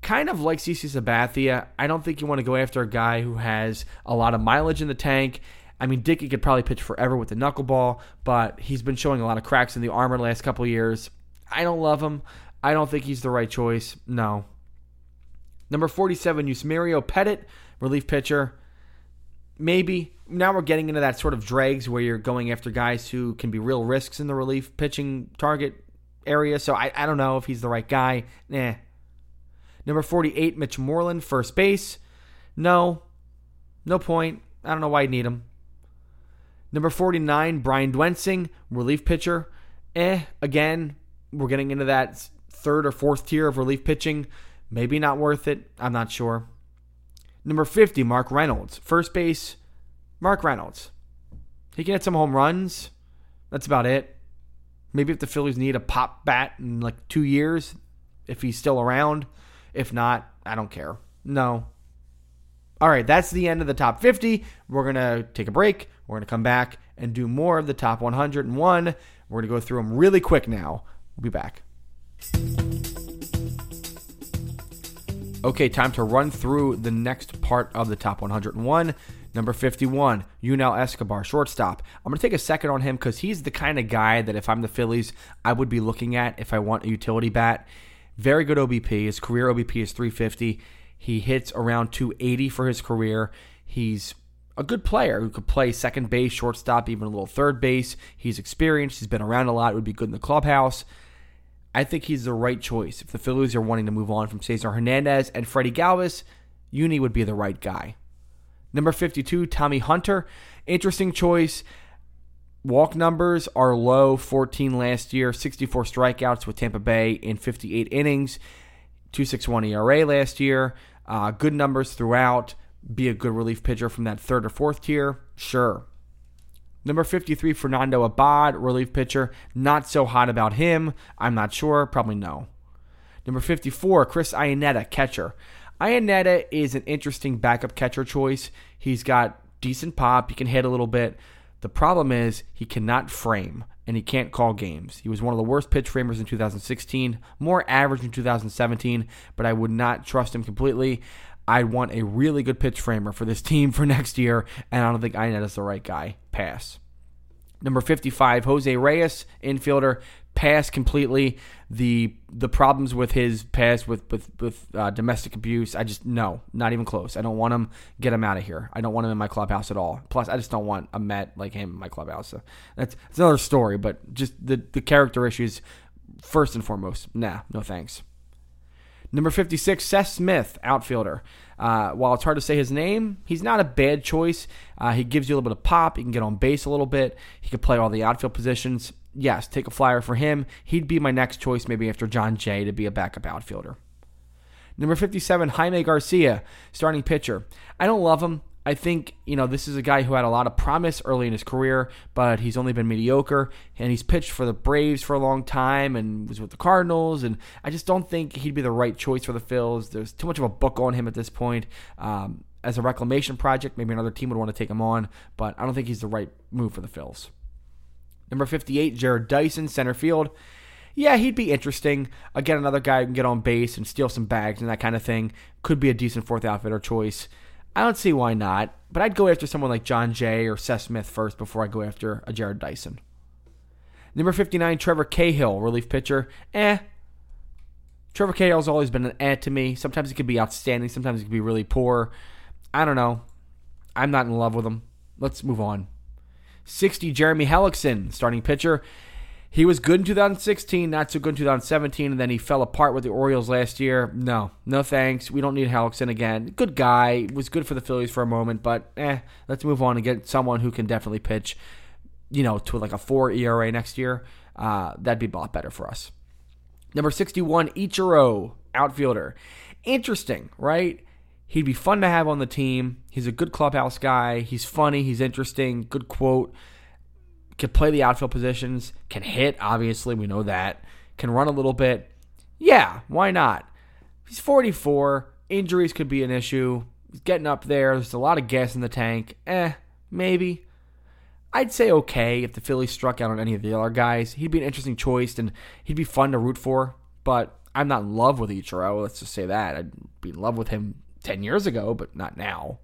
Kind of like CC Sabathia. I don't think you want to go after a guy who has a lot of mileage in the tank. I mean, Dickey could probably pitch forever with the knuckleball, but he's been showing a lot of cracks in the armor the last couple years. I don't love him. I don't think he's the right choice. No. Number 47, Yusmeiro Pettit, relief pitcher maybe now we're getting into that sort of dregs where you're going after guys who can be real risks in the relief pitching target area. So I, I don't know if he's the right guy. Nah. Number 48, Mitch Moreland, first base. No. No point. I don't know why you need him. Number 49, Brian Duensing, relief pitcher. Eh, again, we're getting into that third or fourth tier of relief pitching. Maybe not worth it. I'm not sure. Number 50, Mark Reynolds. First base, Mark Reynolds. He can hit some home runs. That's about it. Maybe if the Phillies need a pop bat in like two years, if he's still around. If not, I don't care. No. All right, that's the end of the top 50. We're going to take a break. We're going to come back and do more of the top 101. We're going to go through them really quick now. We'll be back. Okay, time to run through the next part of the top 101. Number 51, Yunel Escobar, shortstop. I'm going to take a second on him because he's the kind of guy that if I'm the Phillies, I would be looking at if I want a utility bat. Very good OBP. His career OBP is 350. He hits around 280 for his career. He's a good player who could play second base, shortstop, even a little third base. He's experienced. He's been around a lot. Would be good in the clubhouse. I think he's the right choice. If the Phillies are wanting to move on from Cesar Hernandez and Freddie Galvis, Uni would be the right guy. Number 52, Tommy Hunter. Interesting choice. Walk numbers are low 14 last year, 64 strikeouts with Tampa Bay in 58 innings, 261 ERA last year. Uh, good numbers throughout. Be a good relief pitcher from that third or fourth tier? Sure. Number 53, Fernando Abad, relief pitcher. Not so hot about him. I'm not sure. Probably no. Number 54, Chris Iannetta, catcher. Iannetta is an interesting backup catcher choice. He's got decent pop. He can hit a little bit. The problem is he cannot frame and he can't call games. He was one of the worst pitch framers in 2016, more average in 2017, but I would not trust him completely. I want a really good pitch framer for this team for next year, and I don't think Iannetta is the right guy. Pass. Number 55, Jose Reyes, infielder, pass completely. The the problems with his pass with with with uh, domestic abuse, I just no, not even close. I don't want him. Get him out of here. I don't want him in my clubhouse at all. Plus, I just don't want a Met like him in my clubhouse. So that's, that's another story. But just the the character issues, first and foremost. Nah, no thanks. Number 56, Seth Smith, outfielder. Uh, while it's hard to say his name, he's not a bad choice. Uh, he gives you a little bit of pop. He can get on base a little bit. He can play all the outfield positions. Yes, take a flyer for him. He'd be my next choice, maybe after Jon Jay, to be a backup outfielder. Number 57, Jaime Garcia, starting pitcher. I don't love him. I think, you know, this is a guy who had a lot of promise early in his career, but he's only been mediocre. And he's pitched for the Braves for a long time and was with the Cardinals. And I just don't think he'd be the right choice for the Phils. There's too much of a book on him at this point. Um, as a reclamation project, maybe another team would want to take him on, but I don't think he's the right move for the Phils. Number 58, Jarrod Dyson, center field. Yeah, he'd be interesting. Again, another guy who can get on base and steal some bags and that kind of thing. Could be a decent fourth outfitter choice. I don't see why not, but I'd go after someone like Jon Jay or Seth Smith first before I go after a Jarrod Dyson. Number 59, Trevor Cahill, relief pitcher. Eh. Trevor Cahill's always been an eh to me. Sometimes he could be outstanding, sometimes he could be really poor. I don't know. I'm not in love with him. Let's move on. 60, Jeremy Hellickson, starting pitcher. He was good in 2016, not so good in 2017, and then he fell apart with the Orioles last year. No, no thanks. We don't need Hellickson again. Good guy. Was good for the Phillies for a moment, but eh, let's move on and get someone who can definitely pitch, you know, to like a 4 ERA next year. Uh, that'd be a lot better for us. Number 61, Ichiro, outfielder. Interesting, right? He'd be fun to have on the team. He's a good clubhouse guy. He's funny. He's interesting. Good quote can play the outfield positions, can hit, obviously, we know that, can run a little bit. Yeah, why not? He's 44. Injuries could be an issue. He's getting up there. There's a lot of gas in the tank. Eh, Maybe. I'd say okay if the Phillies struck out on any of the other guys. He'd be an interesting choice and he'd be fun to root for, but I'm not in love with Ichiro. Let's just say that. I'd be in love with him 10 years ago, but not now.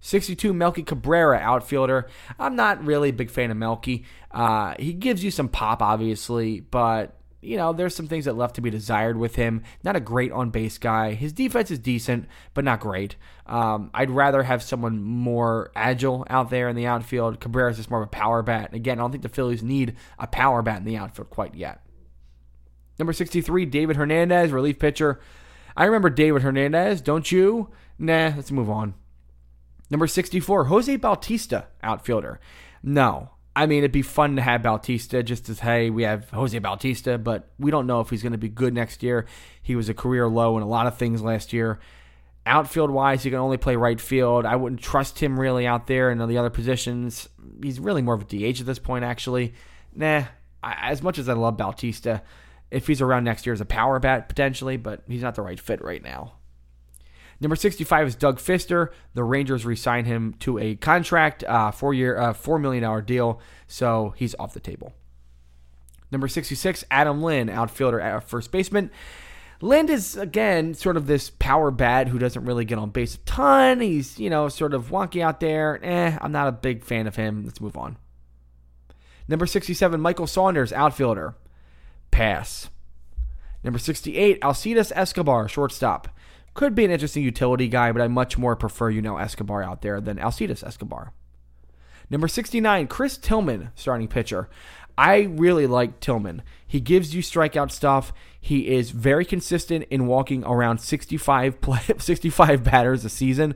62 Melky Cabrera, outfielder. I'm not really a big fan of Melky. Uh, he gives you some pop, obviously, but you know, there's some things that left to be desired with him. Not a great on base guy. His defense is decent, but not great. Um, I'd rather have someone more agile out there in the outfield. Cabrera's just more of a power bat. Again, I don't think the Phillies need a power bat in the outfield quite yet. Number 63, David Hernandez, relief pitcher. I remember David Hernandez, don't you? Nah, let's move on. Number 64, Jose Bautista, outfielder. No, I mean, it'd be fun to have Bautista just as, hey, we have Jose Bautista, but we don't know if he's going to be good next year. He was a career low in a lot of things last year. Outfield wise, he can only play right field. I wouldn't trust him really out there in the other positions. He's really more of a DH at this point, actually. Nah, as much as I love Bautista, if he's around next year as a power bat potentially, but he's not the right fit right now. Number 65 is Doug Fister. The Rangers re-signed him to a contract, uh, four-year, uh, $4 million deal, so he's off the table. Number 66, Adam Lind, outfielder at first baseman. Lind is, again, sort of this power bat who doesn't really get on base a ton. He's, you know, sort of wonky out there. Eh, I'm not a big fan of him. Let's move on. Number 67, Michael Saunders, outfielder. Pass. Number 68, Alcides Escobar, shortstop. Could be an interesting utility guy, but I much more prefer you know Escobar out there than Alcides Escobar. Number 69, Chris Tillman, starting pitcher. I really like Tillman. He gives you strikeout stuff. He is very consistent in walking around 65 play, 65 batters a season.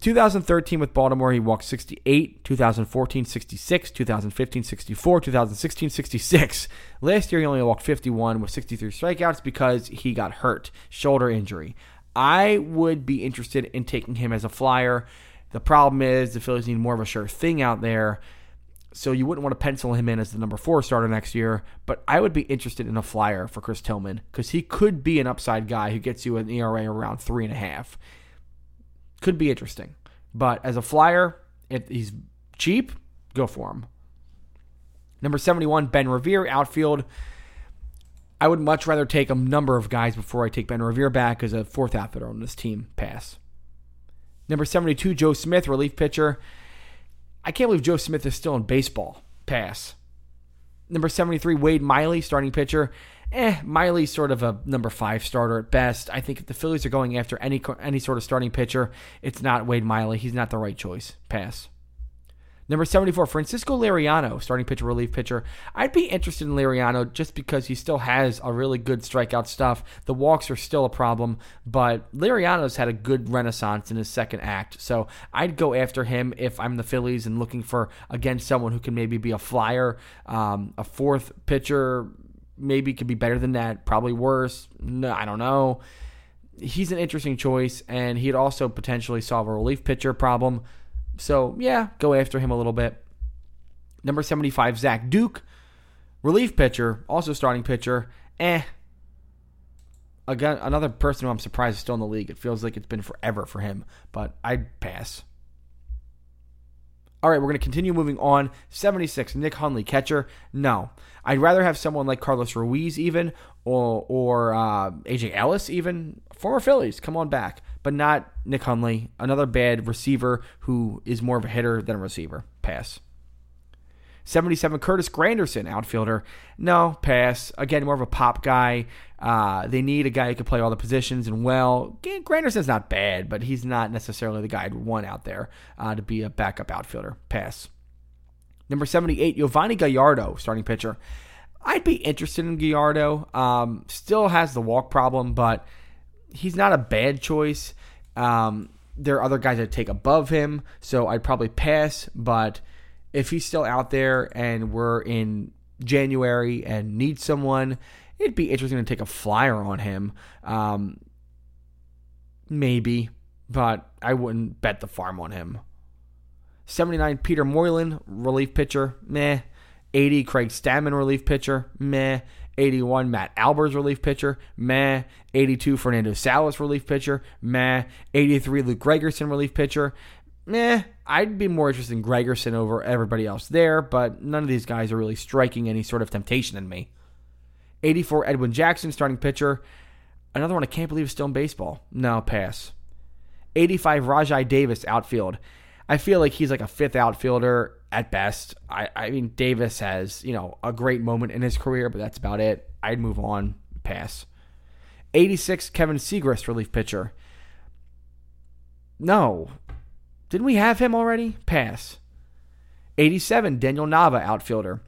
2013 with Baltimore, he walked 68. 2014, 66. 2015, 64. 2016, 66. Last year, he only walked 51 with 63 strikeouts because he got hurt, shoulder injury. I would be interested in taking him as a flyer. The problem is the Phillies need more of a sure thing out there. So you wouldn't want to pencil him in as the number four starter next year, but I would be interested in a flyer for Chris Tillman because he could be an upside guy who gets you an ERA around three and a half. Could be interesting, but as a flyer, if he's cheap, go for him. Number seventy-one, Ben Revere, outfield. I would much rather take a number of guys before I take Ben Revere back as a fourth outfielder on this team. Pass. Number 72, Joe Smith, relief pitcher. I can't believe Joe Smith is still in baseball. Pass. Number 73, Wade Miley, starting pitcher. Eh, Miley's sort of a number five starter at best. I think if the Phillies are going after any any sort of starting pitcher, it's not Wade Miley. He's not the right choice. Pass. Number 74, Francisco Liriano, starting pitcher, relief pitcher. I'd be interested in Liriano just because he still has a really good strikeout stuff. The walks are still a problem, but Liriano's had a good renaissance in his second act. So I'd go after him if I'm the Phillies and looking for, again, someone who can maybe be a flyer, um, a fourth pitcher. Maybe could be better than that, probably worse. No, I don't know. He's an interesting choice, and he'd also potentially solve a relief pitcher problem. So, yeah, go after him a little bit. Number 75, Zach Duke, relief pitcher, also starting pitcher. Eh. Again, another person who I'm surprised is still in the league. It feels like it's been forever for him, but I'd pass. All right, we're going to continue moving on. 76, Nick Hundley, catcher. No. I'd rather have someone like Carlos Ruiz, even, or, or uh, AJ Ellis, even. Former Phillies, come on back but not Nick Hundley, another bad receiver who is more of a hitter than a receiver. Pass. 77 Curtis Granderson, outfielder. No, pass. Again, more of a pop guy. Uh, they need a guy who can play all the positions and well. Granderson's not bad, but he's not necessarily the guy I'd want out there uh, to be a backup outfielder. Pass. Number 78, Yovani Gallardo, starting pitcher. I'd be interested in Gallardo. Um, still has the walk problem, but he's not a bad choice. Um, there are other guys I'd take above him, so I'd probably pass. But if he's still out there and we're in January and need someone, it'd be interesting to take a flyer on him. Um, maybe, but I wouldn't bet the farm on him. 79 Peter Moylan, relief pitcher, meh. 80 Craig Stammen, relief pitcher, meh. 81, Matt Albers, relief pitcher, meh. 82, Fernando Salas, relief pitcher, meh. 83, Luke Gregerson, relief pitcher. meh. I'd be more interested in Gregerson over everybody else there, but none of these guys are really striking any sort of temptation in me. 84 Edwin Jackson, starting pitcher. Another one I can't believe is still in baseball. No, pass. 85 Rajai Davis, outfield. I feel like he's like a fifth outfielder at best. I, I mean, Davis has, you know, a great moment in his career, but that's about it. I'd move on, pass. 86 Kevin Siegrist, relief pitcher. No. Didn't we have him already? Pass. 87 Daniel Nava, outfielder.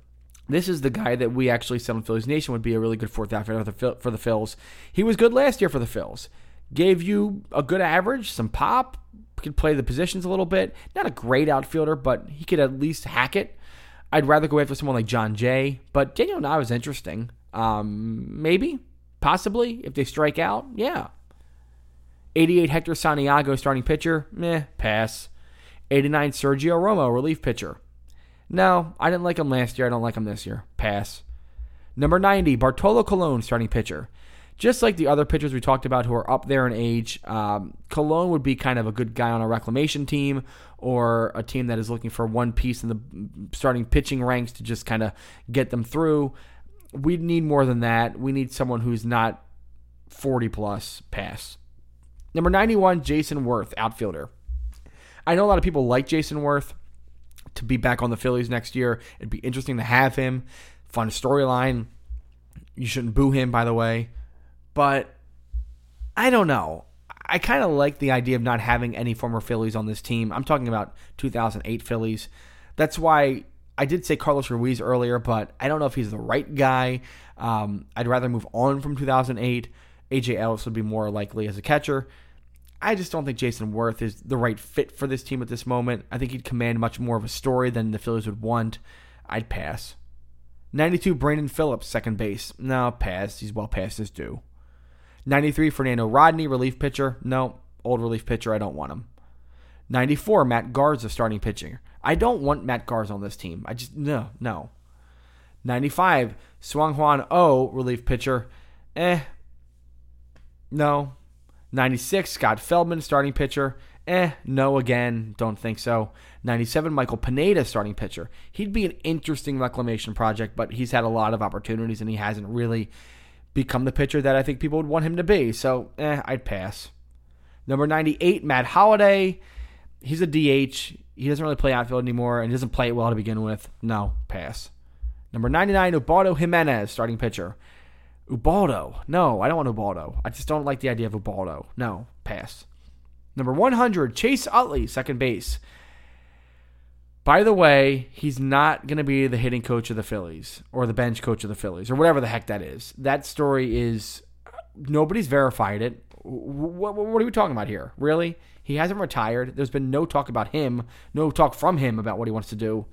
This is the guy that we actually said on Phillies Nation would be a really good fourth outfielder for the Phils. He was good last year for the Phils. Gave you a good average, some pop, could play the positions a little bit. Not a great outfielder, but he could at least hack it. I'd rather go after someone like Jon Jay, but Daniel Nava is interesting. Um, maybe, possibly, if they strike out, yeah. 88 Hector Santiago, starting pitcher, meh, pass. 89 Sergio Romo, relief pitcher. No, I didn't like him last year. I don't like him this year. Pass. Number 90, Bartolo Colon, starting pitcher. Just like the other pitchers we talked about who are up there in age, um, Colon would be kind of a good guy on a reclamation team or a team that is looking for one piece in the starting pitching ranks to just kind of get them through. We need more than that. We need someone who's not 40 plus pass. Number 91, Jayson Werth, outfielder. I know a lot of people like Jayson Werth to be back on the Phillies next year. It'd be interesting to have him. Fun storyline. You shouldn't boo him, by the way. But I don't know. I kind of like the idea of not having any former Phillies on this team. I'm talking about 2008 Phillies. That's why I did say Carlos Ruiz earlier, but I don't know if he's the right guy. Um, I'd rather move on from 2008. AJ Ellis would be more likely as a catcher. I just don't think Jayson Werth is the right fit for this team at this moment. I think he'd command much more of a story than the Phillies would want. I'd pass. 92 Brandon Phillips, second base. No, pass. He's well past his due. 93 Fernando Rodney, relief pitcher. No, old relief pitcher. I don't want him. 94 Matt Garza, starting pitcher. I don't want Matt Garza on this team. I just no, no. 95 Seung-Hwan Oh, relief pitcher. Eh. No, 96, Scott Feldman, starting pitcher. Eh, no again. Don't think so. 97, Michael Pineda, starting pitcher. He'd be an interesting reclamation project, but he's had a lot of opportunities and he hasn't really become the pitcher that I think people would want him to be. So, eh, I'd pass. Number 98, Matt Holliday. He's a DH. He doesn't really play outfield anymore and he doesn't play it well to begin with. No, pass. Number 99, Ubaldo Jimenez, starting pitcher. Ubaldo. No, I don't want Ubaldo. I just don't like the idea of Ubaldo. No, pass. Number 100, Chase Utley, second base. By the way, he's not going to be the hitting coach of the Phillies or the bench coach of the Phillies or whatever the heck that is. That story is nobody's verified it. What, what, are we talking about here? Really? He hasn't retired. There's been no talk about him, no talk from him about what he wants to do.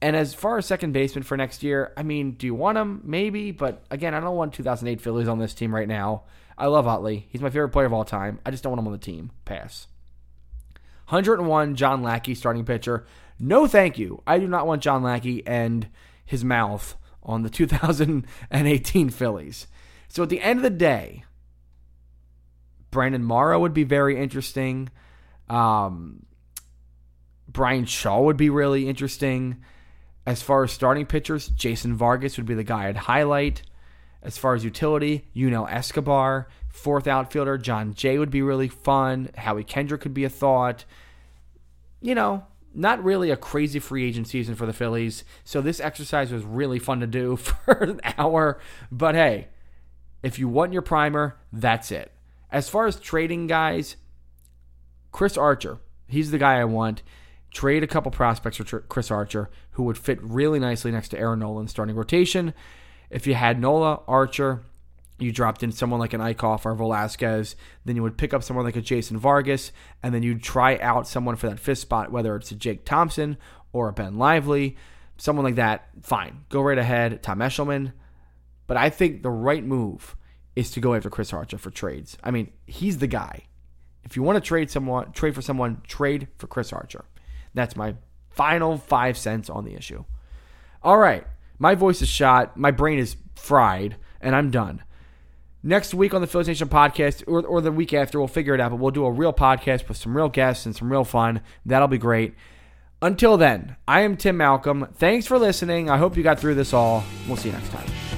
And as far as second baseman for next year, I mean, do you want him? Maybe, but again, I don't want 2008 Phillies on this team right now. I love Utley. He's my favorite player of all time. I just don't want him on the team. Pass. 101 John Lackey, starting pitcher. No, thank you. I do not want John Lackey and his mouth on the 2018 Phillies. So at the end of the day, Brandon Morrow would be very interesting. Um, Bryan Shaw would be really interesting. As far as starting pitchers, Jason Vargas would be the guy I'd highlight. As far as utility, Yunel Escobar. Fourth outfielder, Jon Jay would be really fun. Howie Kendrick could be a thought. You know, not really a crazy free agent season for the Phillies. So this exercise was really fun to do for an hour. But hey, if you want your primer, that's it. As far as trading guys, Chris Archer, he's the guy I want. Trade a couple prospects for Chris Archer, who would fit really nicely next to Aaron Nola starting rotation. If you had Nola, Archer, you dropped in someone like an Eickhoff or Velasquez, then you would pick up someone like a Jason Vargas, and then you'd try out someone for that fifth spot, whether it's a Jake Thompson or a Ben Lively, someone like that. Fine, go right ahead, Tom Eshelman. But I think the right move is to go after Chris Archer for trades. I mean, he's the guy. If you want to trade someone, trade for someone, trade for Chris Archer. That's my final five cents on the issue. All right. My voice is shot. My brain is fried, and I'm done. Next week on the Phillies Nation podcast, or, or the week after, we'll figure it out, but we'll do a real podcast with some real guests and some real fun. That'll be great. Until then, I am Tim Malcolm. Thanks for listening. I hope you got through this all. We'll see you next time.